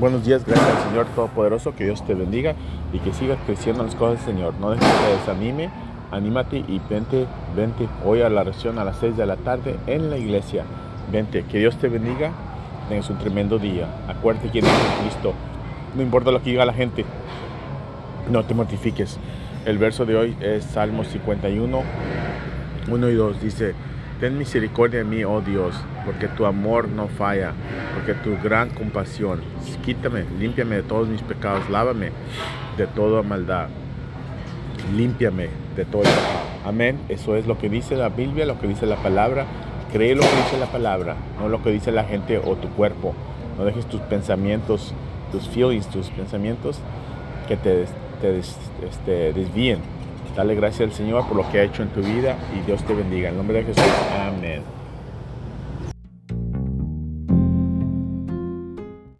Buenos días, gracias al Señor Todopoderoso, que Dios te bendiga y que sigas creciendo en las cosas del Señor. No dejes que te desanime, anímate y vente, vente hoy a la oración a las 6 de la tarde en la iglesia. Vente, que Dios te bendiga, tengas un tremendo día. Acuérdate quién es Cristo. No importa lo que diga la gente, no te mortifiques. El verso de hoy es Salmo 51, 1 y 2. Dice, Ten misericordia de mí, oh Dios, porque tu amor no falla, porque tu gran compasión. Quítame, límpiame de todos mis pecados, lávame de toda maldad. Límpiame de todo. Amén. Eso es lo que dice la Biblia, lo que dice la palabra. Cree lo que dice la palabra, no lo que dice la gente o tu cuerpo. No dejes tus pensamientos, tus feelings, tus pensamientos que te, te este, desvíen Dale gracias al Señor por lo que ha hecho en tu vida y Dios te bendiga. En nombre de Jesús. Amén.